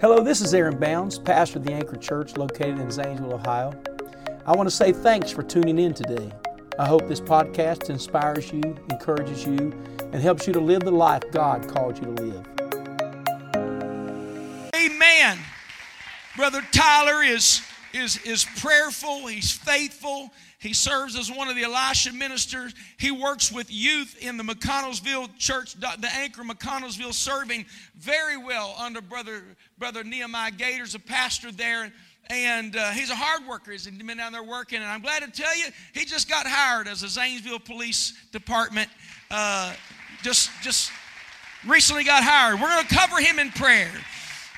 Hello, this is Aaron Bounds, pastor of the Anchor Church located in Zanesville, Ohio. I want to say thanks for tuning in today. I hope this podcast inspires you, encourages you, and helps you to live the life God called you to live. Amen. Brother Tyler is, is, is prayerful, he's faithful, he serves as one of the Elisha ministers. He works with youth in the McConnelsville church, the Anchor McConnelsville, serving very well under Brother, Brother Nehemiah Gators, a pastor there. And uh, he's a hard worker. He's been down there working. And I'm glad to tell you, he just got hired as a Zanesville Police Department. Uh, just, just recently got hired. We're going to cover him in prayer.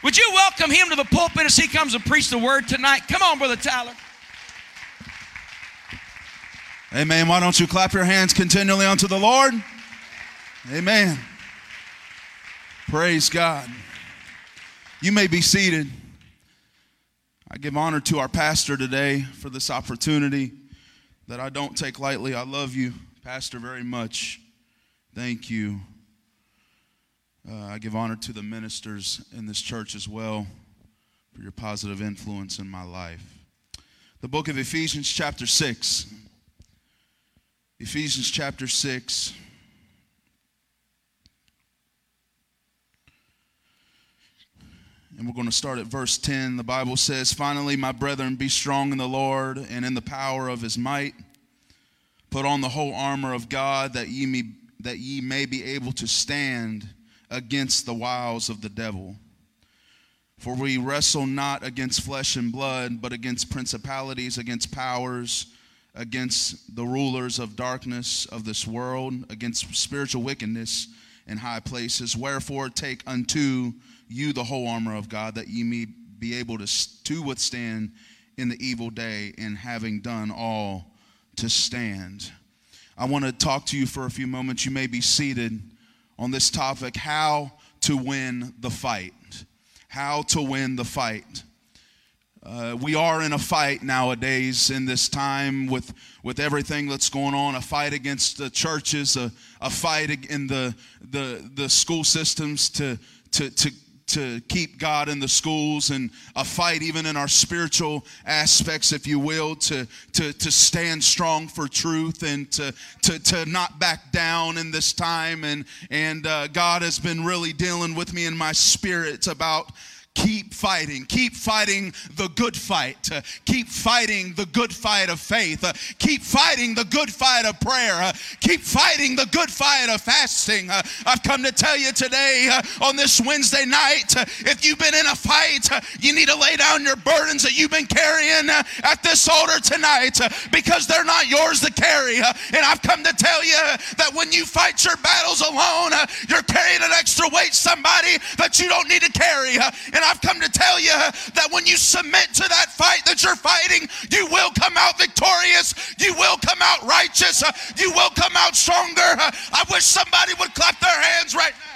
Would you welcome him to the pulpit as he comes to preach the word tonight? Come on, Brother Tyler. Amen. Why don't you clap your hands continually unto the Lord? Amen. Praise God. You may be seated. I give honor to our pastor today for this opportunity that I don't take lightly. I love you, Pastor, very much. Thank you. Uh, I give honor to the ministers in this church as well for your positive influence in my life. The book of Ephesians, chapter 6. Ephesians chapter 6. And we're going to start at verse 10. The Bible says, Finally, my brethren, be strong in the Lord and in the power of his might. Put on the whole armor of God that ye may, that ye may be able to stand against the wiles of the devil. For we wrestle not against flesh and blood, but against principalities, against powers against the rulers of darkness of this world, against spiritual wickedness in high places. Wherefore, take unto you the whole armor of God, that ye may be able to, to withstand in the evil day, and having done all to stand. I want to talk to you for a few moments. You may be seated on this topic how to win the fight. How to win the fight. Uh, we are in a fight nowadays in this time with, with everything that's going on a fight against the churches, a, a fight in the, the, the school systems to, to, to, to keep God in the schools, and a fight even in our spiritual aspects, if you will, to, to, to stand strong for truth and to, to, to not back down in this time. And, and uh, God has been really dealing with me in my spirit about keep fighting. Keep fighting the good fight. Keep fighting the good fight of faith. Keep fighting the good fight of prayer. Keep fighting the good fight of fasting. I've come to tell you today on this Wednesday night if you've been in a fight, you need to lay down your burdens that you've been carrying at this altar tonight because they're not yours to carry. and I've come to tell you that when you fight your battles alone, you're carrying an extra weight, somebody that you don't need to carry. and and I've come to tell you that when you submit to that fight that you're fighting, you will come out victorious. You will come out righteous. You will come out stronger. I wish somebody would clap their hands right now.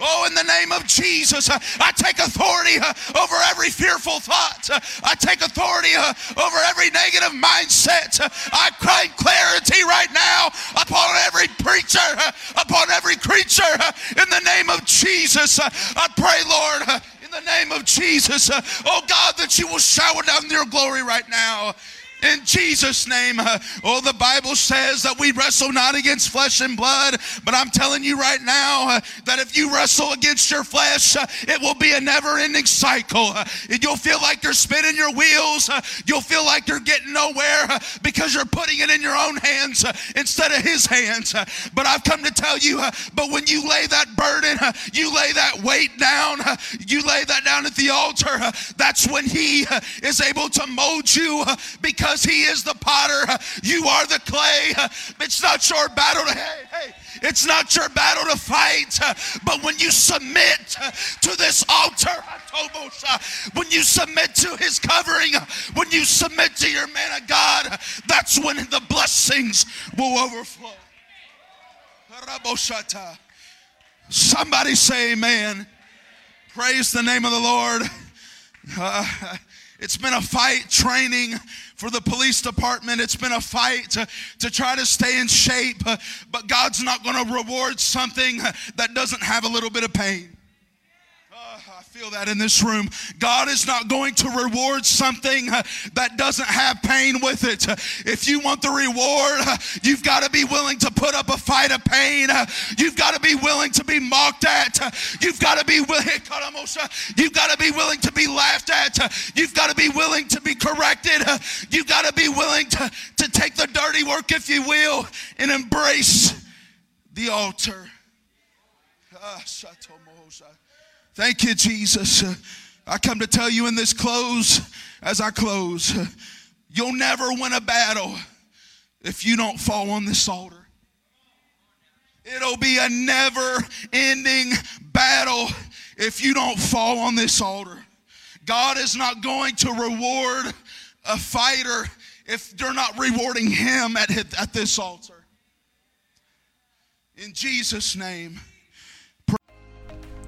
Oh, in the name of Jesus, I take authority uh, over every fearful thought. I take authority uh, over every negative mindset. I claim clarity right now upon every preacher, uh, upon every creature. In the name of Jesus, I pray, Lord, name of Jesus. Uh, oh God, that you will shower down your glory right now in Jesus' name. Oh, the Bible says that we wrestle not against flesh and blood, but I'm telling you right now uh, that if you wrestle against your flesh, uh, it will be a never ending cycle. Uh, you'll feel like you're spinning your wheels, uh, you'll feel like you're getting nowhere because you're putting it in your own hands instead of His hands. but I've come to tell you, but when you lay that burden, you lay that weight down, you lay that down at the altar, that's when He is able to mold you because because he is the potter. You are the clay. It's not your battle to, hey, hey, it's not your battle to fight. But when you submit to this altar, when you submit to his covering, when you submit to your man of God, that's when the blessings will overflow. Somebody say amen. Praise the name of the Lord. Uh, it's been a fight training for the police department. It's been a fight to, to try to stay in shape, but God's not going to reward something that doesn't have a little bit of pain. I feel that in this room. God is not going to reward something uh, that doesn't have pain with it. If you want the reward, uh, you've got to be willing to put up a fight of pain. Uh, You've got to be willing to be mocked at. You've got to be willing. You've got to be willing to be laughed at. You've got to be willing to be corrected. You've got to be willing to, to take the dirty work, if you will, and embrace the altar. Ah. Thank you, Jesus. I come to tell you in this close, as I close, you'll never win a battle if you don't fall on this altar. It'll be a never ending battle if you don't fall on this altar. God is not going to reward a fighter if they're not rewarding him at, at this altar. In Jesus' name.